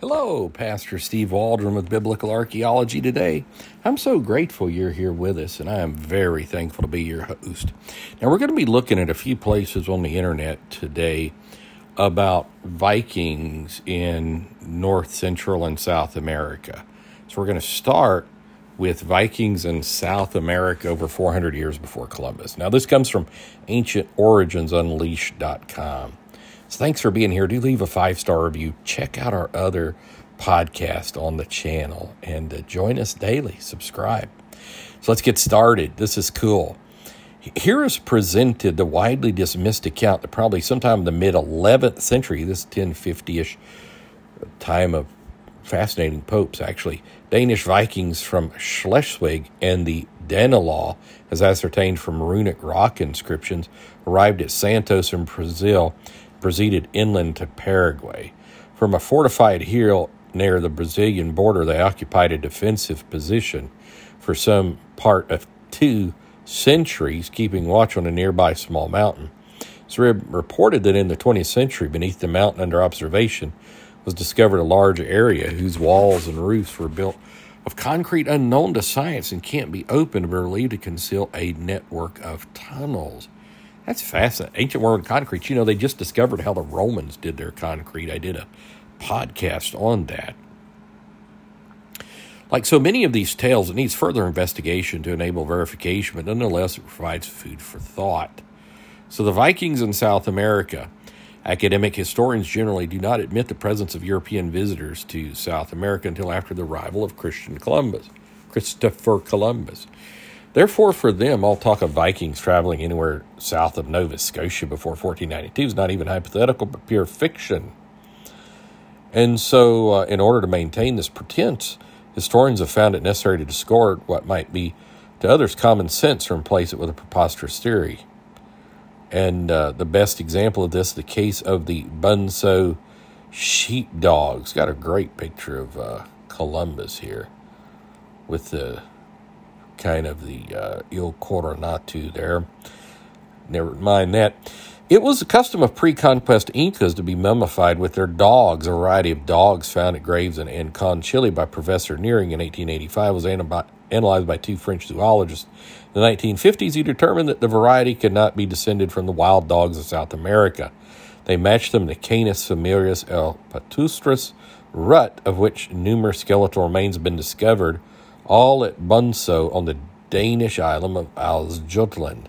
Hello, Pastor Steve Waldron with Biblical Archaeology today. I'm so grateful you're here with us, and I am very thankful to be your host. Now, we're going to be looking at a few places on the internet today about Vikings in North, Central, and South America. So, we're going to start with Vikings in South America over 400 years before Columbus. Now, this comes from ancientoriginsunleashed.com. So thanks for being here. Do leave a five star review. Check out our other podcast on the channel and uh, join us daily. Subscribe. So let's get started. This is cool. Here is presented the widely dismissed account that probably sometime in the mid 11th century, this 1050 ish time of fascinating popes, actually, Danish Vikings from Schleswig and the Danelaw, as ascertained from runic rock inscriptions, arrived at Santos in Brazil proceeded inland to Paraguay. From a fortified hill near the Brazilian border, they occupied a defensive position for some part of two centuries, keeping watch on a nearby small mountain. It's reported that in the 20th century, beneath the mountain under observation, was discovered a large area whose walls and roofs were built of concrete unknown to science and can't be opened believed to conceal a network of tunnels. That's fascinating. Ancient world concrete. You know, they just discovered how the Romans did their concrete. I did a podcast on that. Like so many of these tales, it needs further investigation to enable verification, but nonetheless, it provides food for thought. So, the Vikings in South America. Academic historians generally do not admit the presence of European visitors to South America until after the arrival of Christian Columbus, Christopher Columbus. Therefore, for them, all talk of Vikings traveling anywhere south of Nova Scotia before 1492 is not even hypothetical, but pure fiction. And so, uh, in order to maintain this pretense, historians have found it necessary to discard what might be to others common sense or replace it with a preposterous theory. And uh, the best example of this, the case of the Bunso sheepdogs. Got a great picture of uh, Columbus here with the kind of the uh, Il Coronatu there. Never mind that. It was a custom of pre conquest Incas to be mummified with their dogs. A variety of dogs found at graves in Ancon, Chile by Professor Nehring in 1885 was analyzed by two French zoologists. In the 1950s, he determined that the variety could not be descended from the wild dogs of South America. They matched them to Canis familiaris el patustres, rut, of which numerous skeletal remains have been discovered all at Bunso on the Danish island of Alsjutland.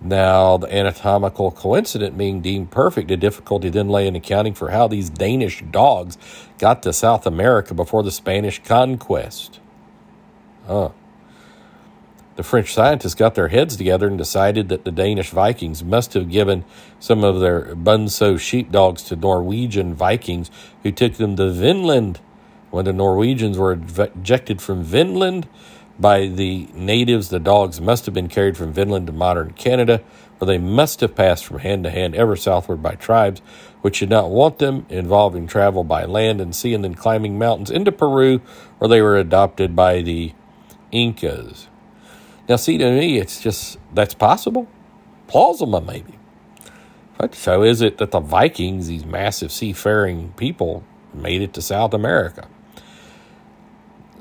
Now, the anatomical coincidence being deemed perfect, the difficulty then lay in accounting for how these Danish dogs got to South America before the Spanish conquest. Huh. The French scientists got their heads together and decided that the Danish Vikings must have given some of their Bunso sheepdogs to Norwegian Vikings who took them to Vinland when the Norwegians were ejected from Vinland by the natives, the dogs must have been carried from Vinland to modern Canada, where they must have passed from hand to hand ever southward by tribes which did not want them, involving travel by land and sea and then climbing mountains into Peru, where they were adopted by the Incas. Now, see, to me, it's just that's possible, plausible, maybe. But so is it that the Vikings, these massive seafaring people, made it to South America?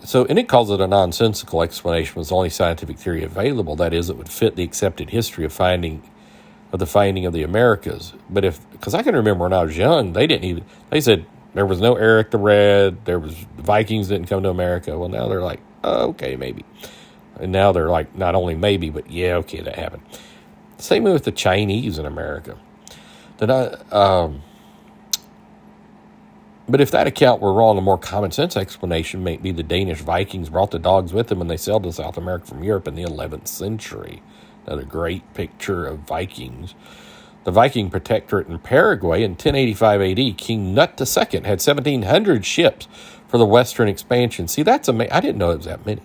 So, and it calls it a nonsensical explanation was the only scientific theory available. That is, it would fit the accepted history of finding of the finding of the Americas. But if because I can remember when I was young, they didn't even they said there was no Eric the Red, there was Vikings didn't come to America. Well, now they're like, oh, okay, maybe. And now they're like, not only maybe, but yeah, okay, that happened. Same with the Chinese in America. Then I, um, but if that account were wrong, a more common sense explanation may be the Danish Vikings brought the dogs with them when they sailed to South America from Europe in the 11th century. Another great picture of Vikings. The Viking protectorate in Paraguay in 1085 AD, King Knut II had 1,700 ships for the western expansion. See, that's amazing. I didn't know it was that many.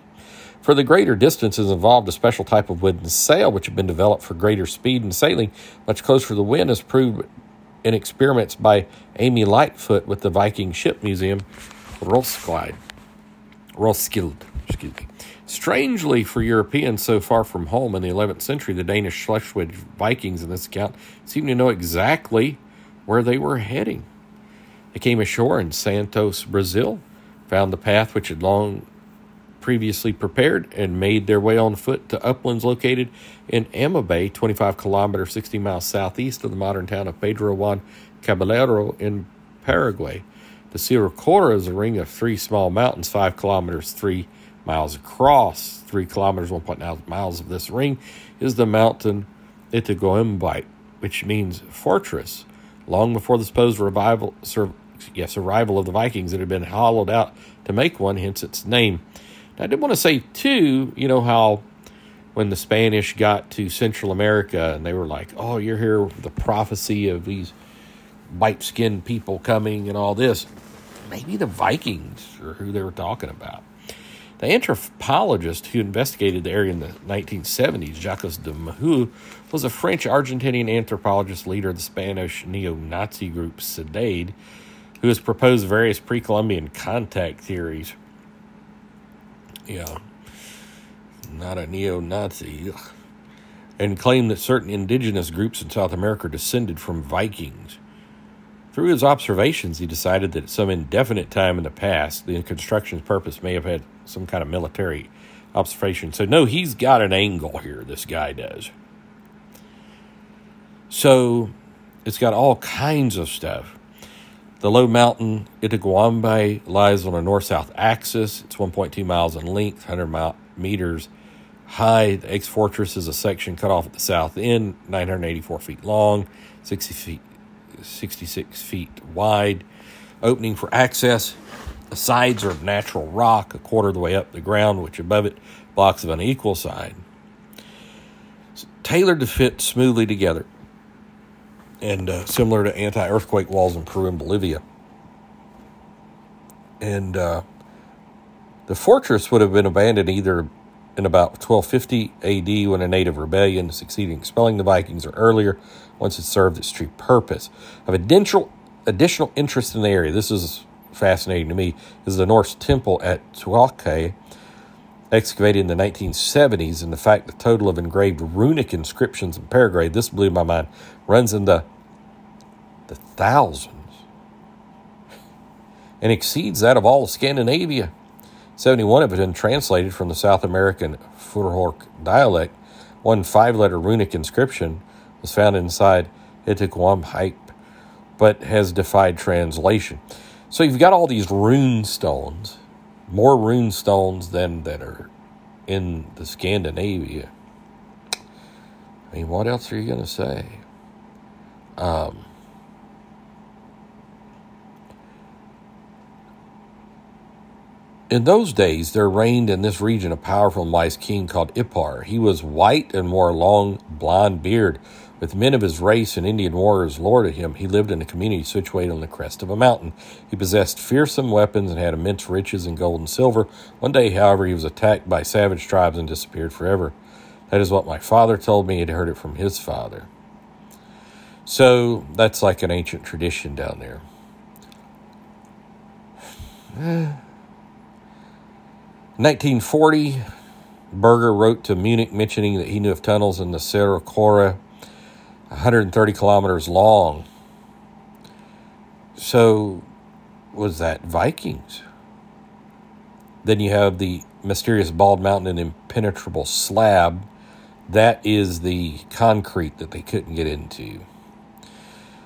For the greater distances involved a special type of wooden sail, which had been developed for greater speed and sailing much closer to the wind, has proved in experiments by Amy Lightfoot with the Viking Ship Museum, Roskilde. Roskilde, excuse me. Strangely for Europeans so far from home in the 11th century, the Danish Schleswig Vikings in this account seem to know exactly where they were heading. They came ashore in Santos, Brazil, found the path which had long previously prepared, and made their way on foot to uplands located in Amambay, 25 kilometers, 60 miles southeast of the modern town of Pedro Juan Caballero in Paraguay. The Cerro Cora is a ring of three small mountains, 5 kilometers, 3 miles across. 3 kilometers, 1.9 miles of this ring is the mountain Itagombite, which means fortress. Long before the supposed revival, sur, yes, arrival of the Vikings, it had been hollowed out to make one, hence its name. I did want to say, too, you know how when the Spanish got to Central America and they were like, oh, you're here with the prophecy of these white skinned people coming and all this. Maybe the Vikings are who they were talking about. The anthropologist who investigated the area in the 1970s, Jacques de Mahieu, was a French Argentinian anthropologist leader of the Spanish neo Nazi group CEDADE, who has proposed various pre Columbian contact theories. Yeah, not a neo Nazi. And claimed that certain indigenous groups in South America descended from Vikings. Through his observations, he decided that at some indefinite time in the past, the construction's purpose may have had some kind of military observation. So, no, he's got an angle here, this guy does. So, it's got all kinds of stuff. The low mountain Itaguambay lies on a north south axis. It's 1.2 miles in length, 100 meters high. The X Fortress is a section cut off at the south end, 984 feet long, 60 feet 66 feet wide, opening for access. The sides are of natural rock, a quarter of the way up the ground, which above it blocks of unequal side. Tailored to fit smoothly together, and uh, similar to anti-earthquake walls in Peru and Bolivia. And uh, the fortress would have been abandoned either in about 1250 AD when a native rebellion succeeded in expelling the Vikings or earlier once it served its true purpose. Of additional, additional interest in the area, this is fascinating to me, is the Norse temple at Tuake, excavated in the 1970s, and the fact the total of engraved runic inscriptions in Paraguay, this blew my mind, runs in the, the thousands and exceeds that of all of Scandinavia. 71 of it been translated from the South American Futhark dialect. One five letter runic inscription was found inside Itiquam but has defied translation. So you've got all these rune stones, more rune stones than that are in the Scandinavia. I mean, what else are you going to say? Um, In those days, there reigned in this region a powerful and wise king called Ipar. He was white and wore a long blond beard. With men of his race and Indian warriors lorded him, he lived in a community situated on the crest of a mountain. He possessed fearsome weapons and had immense riches in gold and silver. One day, however, he was attacked by savage tribes and disappeared forever. That is what my father told me. He'd heard it from his father. So that's like an ancient tradition down there. 1940, Berger wrote to Munich mentioning that he knew of tunnels in the Cerro Cora 130 kilometers long. So, was that Vikings? Then you have the mysterious bald mountain and impenetrable slab. That is the concrete that they couldn't get into.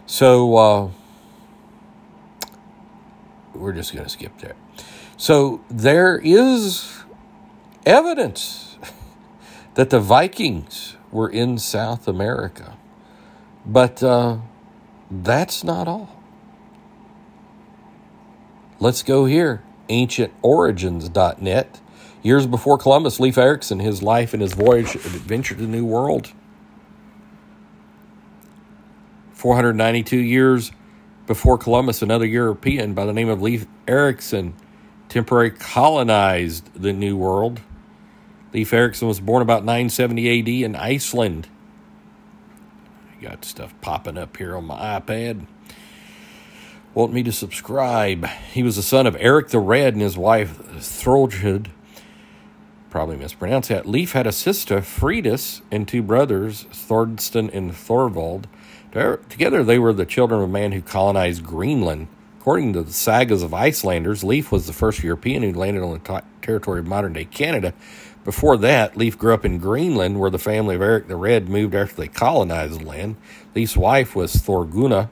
So, uh, we're just going to skip there. So there is evidence that the Vikings were in South America. But uh, that's not all. Let's go here. AncientOrigins.net. Years before Columbus, Leif Erikson, his life and his voyage adventure to the New World. 492 years before Columbus, another European by the name of Leif Erikson temporarily colonized the New World. Leif Erikson was born about 970 AD in Iceland. I got stuff popping up here on my iPad. Want me to subscribe. He was the son of Eric the Red and his wife Thorjud. Probably mispronounced that. Leif had a sister, Fridis, and two brothers, Thordston and Thorvald. Together, they were the children of a man who colonized Greenland According to the sagas of Icelanders, Leif was the first European who landed on the t- territory of modern day Canada. Before that, Leif grew up in Greenland, where the family of Eric the Red moved after they colonized the land. Leif's wife was Thorgunna,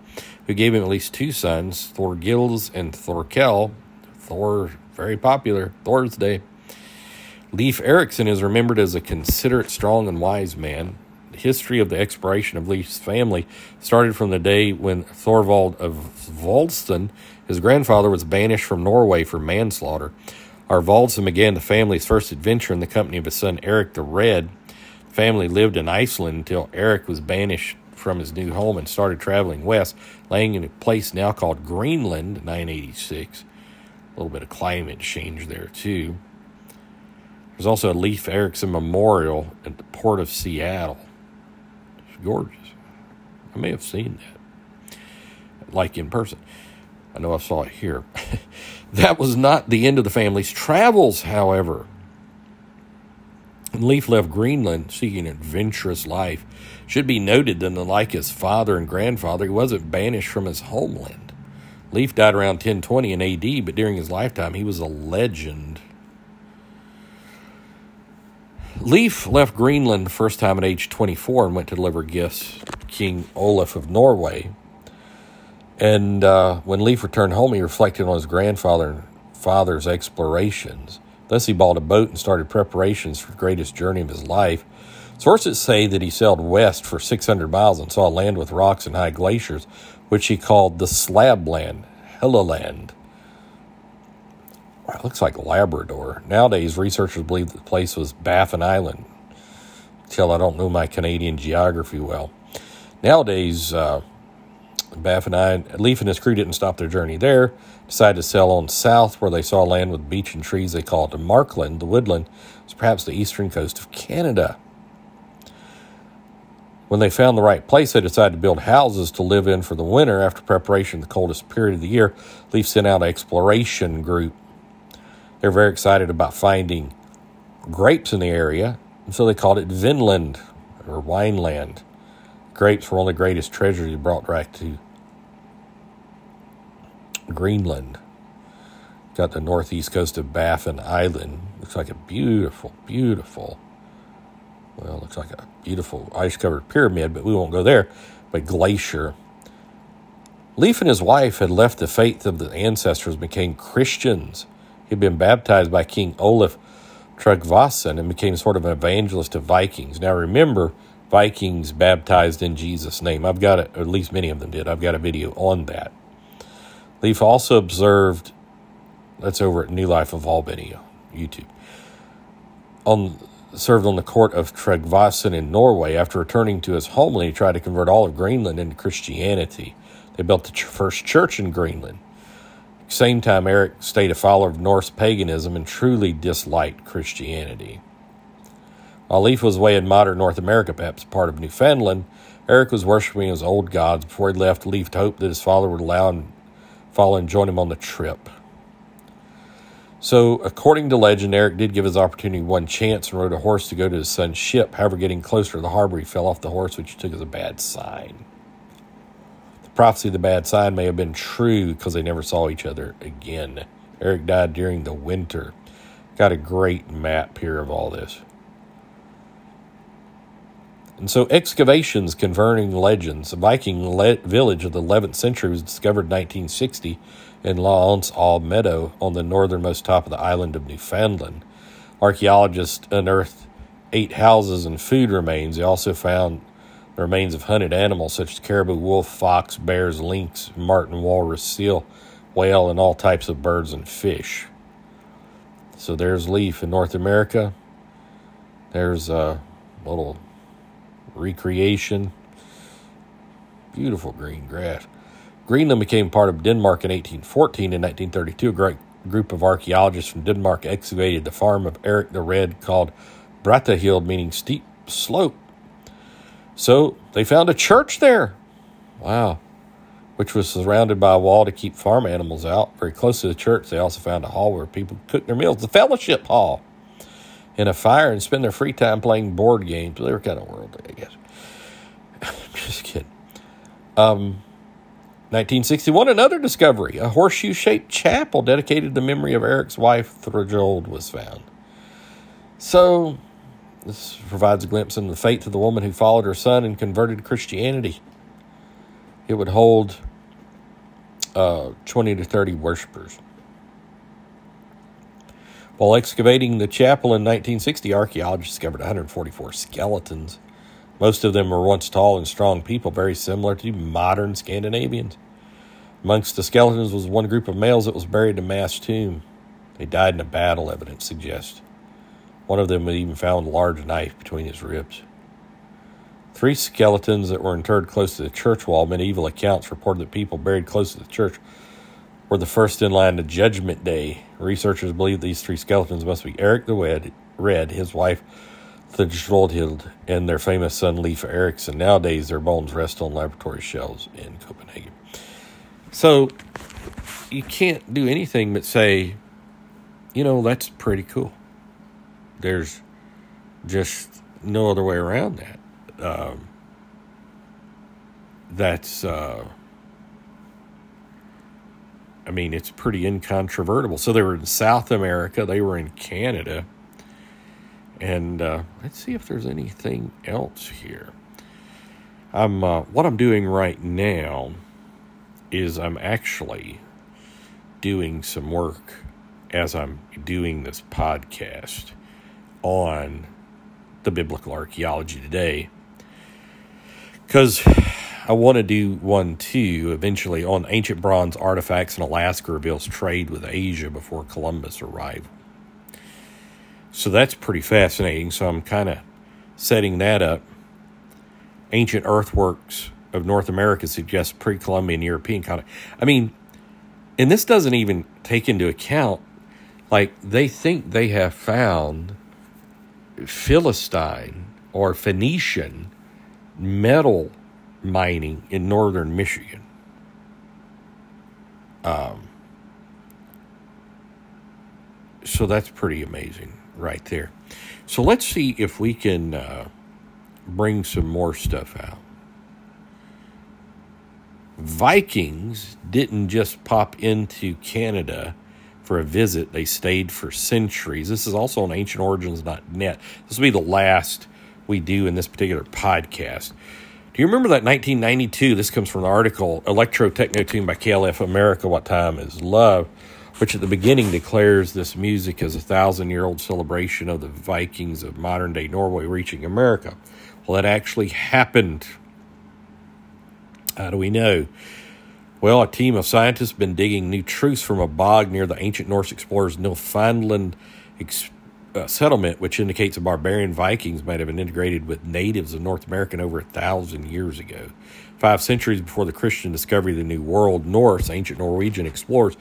who gave him at least two sons, Thorgils and Thorkel. Thor, very popular, Thor's Day. Leif Erikson is remembered as a considerate, strong, and wise man. History of the exploration of Leif's family started from the day when Thorvald of Voldston, his grandfather, was banished from Norway for manslaughter. Our began the family's first adventure in the company of his son Eric the Red. The family lived in Iceland until Eric was banished from his new home and started traveling west, laying in a place now called Greenland, 986. A little bit of climate change there, too. There's also a Leif Erikson Memorial at the Port of Seattle. Gorgeous. I may have seen that, like in person. I know I saw it here. that was not the end of the family's travels, however. Leif left Greenland seeking an adventurous life. Should be noted that, unlike his father and grandfather, he wasn't banished from his homeland. Leif died around 1020 in AD, but during his lifetime, he was a legend Leif left Greenland the first time at age 24 and went to deliver gifts to King Olaf of Norway. And uh, when Leif returned home, he reflected on his grandfather and father's explorations. Thus, he bought a boat and started preparations for the greatest journey of his life. Sources say that he sailed west for 600 miles and saw land with rocks and high glaciers, which he called the Slab Land, It looks like Labrador. Nowadays, researchers believe the place was Baffin Island. Till I don't know my Canadian geography well. Nowadays, uh, Baffin Island, Leif and his crew didn't stop their journey there. Decided to sail on south, where they saw land with beach and trees. They called it Markland. The woodland is perhaps the eastern coast of Canada. When they found the right place, they decided to build houses to live in for the winter. After preparation, the coldest period of the year, Leif sent out an exploration group they're very excited about finding grapes in the area, and so they called it Vinland or Wineland. Grapes were one of the greatest treasures brought back to Greenland. Got the northeast coast of Baffin Island. Looks like a beautiful, beautiful, well, looks like a beautiful ice covered pyramid, but we won't go there. But glacier. Leif and his wife had left the faith of the ancestors, became Christians. He'd been baptized by King Olaf Tryggvason and became sort of an evangelist of Vikings. Now remember, Vikings baptized in Jesus' name. I've got it, or at least many of them did. I've got a video on that. Leif also observed, that's over at New Life of Albany, YouTube, on served on the court of Tryggvason in Norway. After returning to his homeland, he tried to convert all of Greenland into Christianity. They built the first church in Greenland. Same time, Eric stayed a follower of Norse paganism and truly disliked Christianity. While Leif was away in modern North America, perhaps part of Newfoundland, Eric was worshiping his old gods. Before he left, Leif hoped that his father would allow him follow and join him on the trip. So, according to legend, Eric did give his opportunity one chance and rode a horse to go to his son's ship. However, getting closer to the harbor, he fell off the horse, which he took as a bad sign prophecy of the bad sign may have been true because they never saw each other again. Eric died during the winter. Got a great map here of all this. And so, excavations confirming legends. A Viking le- village of the 11th century was discovered in 1960 in L'Anse aux Meadow on the northernmost top of the island of Newfoundland. Archaeologists unearthed eight houses and food remains. They also found the remains of hunted animals such as caribou, wolf, fox, bears, lynx, marten, walrus, seal, whale, and all types of birds and fish. So there's Leif in North America. There's a little recreation. Beautiful green grass. Greenland became part of Denmark in 1814. In 1932, a great group of archaeologists from Denmark excavated the farm of Eric the Red called Brattahlid, meaning steep slope. So they found a church there. Wow. Which was surrounded by a wall to keep farm animals out. Very close to the church, they also found a hall where people cooked their meals, the fellowship hall, in a fire and spend their free time playing board games. They were kind of worldly, I guess. Just kidding. Um, 1961, another discovery. A horseshoe shaped chapel dedicated to the memory of Eric's wife, Thrajold, was found. So, this provides a glimpse into the fate of the woman who followed her son and converted to Christianity. It would hold uh, 20 to 30 worshippers. While excavating the chapel in 1960, archaeologists discovered 144 skeletons. Most of them were once tall and strong people, very similar to modern Scandinavians. Amongst the skeletons was one group of males that was buried in a mass tomb. They died in a battle, evidence suggests. One of them had even found a large knife between his ribs. Three skeletons that were interred close to the church wall. Medieval accounts reported that people buried close to the church were the first in line to Judgment Day. Researchers believe these three skeletons must be Eric the Red, Red his wife Thjodhild, and their famous son Leif Erikson. Nowadays, their bones rest on laboratory shelves in Copenhagen. So you can't do anything but say, you know, that's pretty cool. There's just no other way around that. Um, that's, uh, I mean, it's pretty incontrovertible. So they were in South America, they were in Canada. And uh, let's see if there's anything else here. I'm uh, what I'm doing right now is I'm actually doing some work as I'm doing this podcast on the biblical archaeology today because I want to do one too eventually on ancient bronze artifacts in Alaska reveals trade with Asia before Columbus arrived. So that's pretty fascinating. So I'm kind of setting that up. Ancient earthworks of North America suggest pre Columbian European contact. I mean, and this doesn't even take into account, like, they think they have found Philistine or Phoenician metal mining in northern Michigan. Um, so that's pretty amazing right there. So let's see if we can uh, bring some more stuff out. Vikings didn't just pop into Canada for a visit, they stayed for centuries. This is also on ancientorigins.net. This will be the last we do in this particular podcast. Do you remember that 1992? This comes from an article, Electro Techno Tune by KLF America, What Time is Love, which at the beginning declares this music as a thousand year old celebration of the Vikings of modern day Norway reaching America. Well, that actually happened how do we know? Well, a team of scientists have been digging new truths from a bog near the ancient Norse explorers' Newfoundland ex- uh, settlement, which indicates the barbarian Vikings might have been integrated with natives of North America over a thousand years ago. Five centuries before the Christian discovery of the New World, Norse, ancient Norwegian explorers,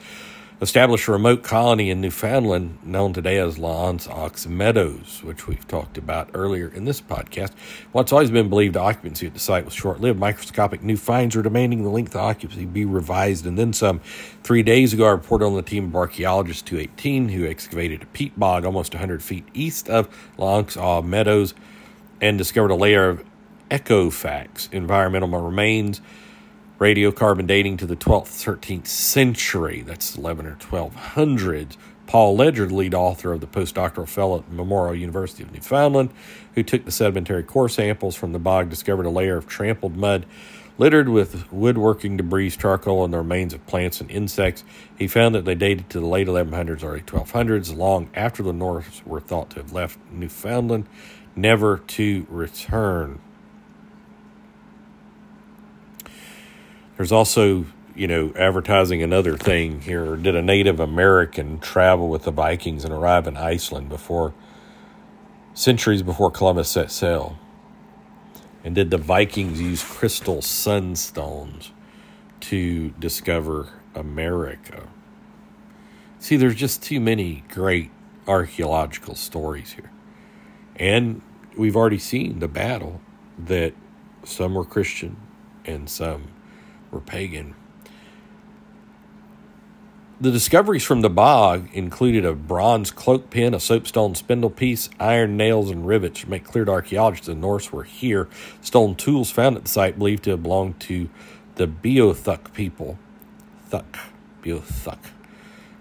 established a remote colony in Newfoundland known today as L'Anse aux Meadows, which we've talked about earlier in this podcast. While it's always been believed occupancy at the site was short lived, microscopic new finds are demanding the length of occupancy be revised and then some. Three days ago, I reported on the team of archaeologists 218 who excavated a peat bog almost 100 feet east of L'Anse aux Meadows and discovered a layer of ecofacts, environmental remains radiocarbon dating to the 12th, 13th century. That's 11 or 1200s. Paul Ledger, lead author of the postdoctoral fellow at Memorial University of Newfoundland, who took the sedimentary core samples from the bog, discovered a layer of trampled mud littered with woodworking debris, charcoal, and the remains of plants and insects. He found that they dated to the late 1100s, early 1200s, long after the Norse were thought to have left Newfoundland, never to return. There's also, you know, advertising another thing here. Did a Native American travel with the Vikings and arrive in Iceland before centuries before Columbus set sail? And did the Vikings use crystal sunstones to discover America? See, there's just too many great archaeological stories here. And we've already seen the battle that some were Christian and some were pagan. The discoveries from the bog included a bronze cloak pin, a soapstone spindle piece, iron nails, and rivets, make clear to archaeologists the Norse were here. Stone tools found at the site believed to have belonged to the Beothuk people, Thuk, Beothuk,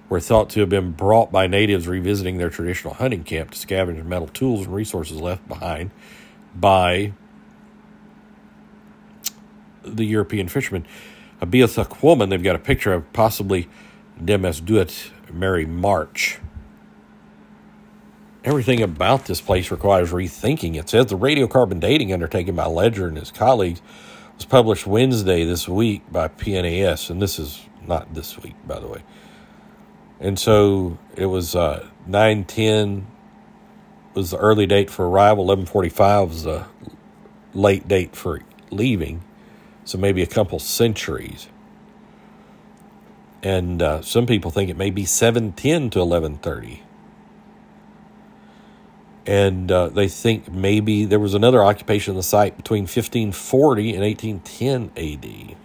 were thought to have been brought by natives revisiting their traditional hunting camp to scavenge metal tools and resources left behind by the European fishermen. A Beothuk woman, they've got a picture of possibly Demasduit Mary March. Everything about this place requires rethinking. It says the radiocarbon dating undertaken by Ledger and his colleagues was published Wednesday this week by PNAS, and this is not this week, by the way. And so it was uh, 910 was the early date for arrival, 1145 was the late date for leaving, so maybe a couple centuries. And uh, some people think it may be 710 to 1130 and uh, they think maybe there was another occupation of the site between 1540 and 1810 AD.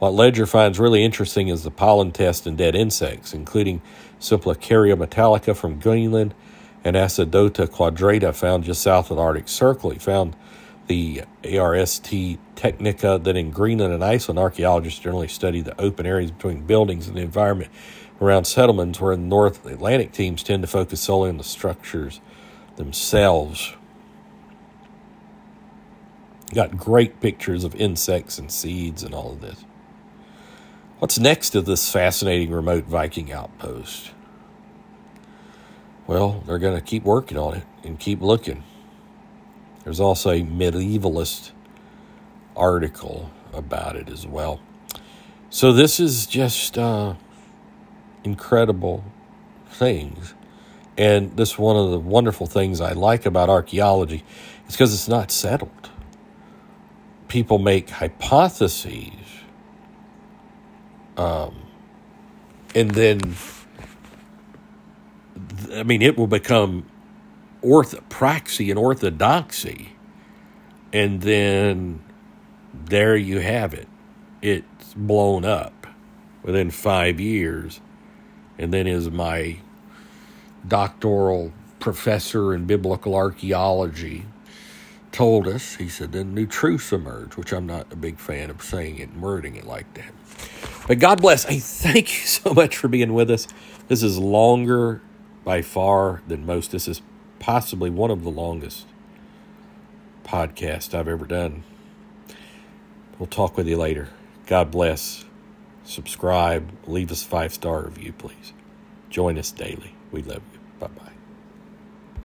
What Ledger finds really interesting is the pollen test in dead insects, including Simplocaria metallica from Greenland and Acidota quadrata found just south of the Arctic Circle. He found the Ars Technica that in Greenland and Iceland, archaeologists generally study the open areas between buildings and the environment around settlements, where the North Atlantic teams tend to focus solely on the structures themselves. Got great pictures of insects and seeds and all of this. What's next to this fascinating remote Viking outpost? Well, they're going to keep working on it and keep looking. There's also a medievalist article about it as well. So this is just uh, incredible things. And this one of the wonderful things I like about archaeology is because it's not settled. People make hypotheses, um, and then, I mean, it will become orthopraxy and orthodoxy, and then there you have it. It's blown up within five years and then as my doctoral professor in biblical archaeology told us, he said, then new truths emerge, which I'm not a big fan of saying it and wording it like that. But God bless. I thank you so much for being with us. This is longer by far than most. This is possibly one of the longest podcasts I've ever done. We'll talk with you later. God bless subscribe, leave us a five star review, please. Join us daily. We love you.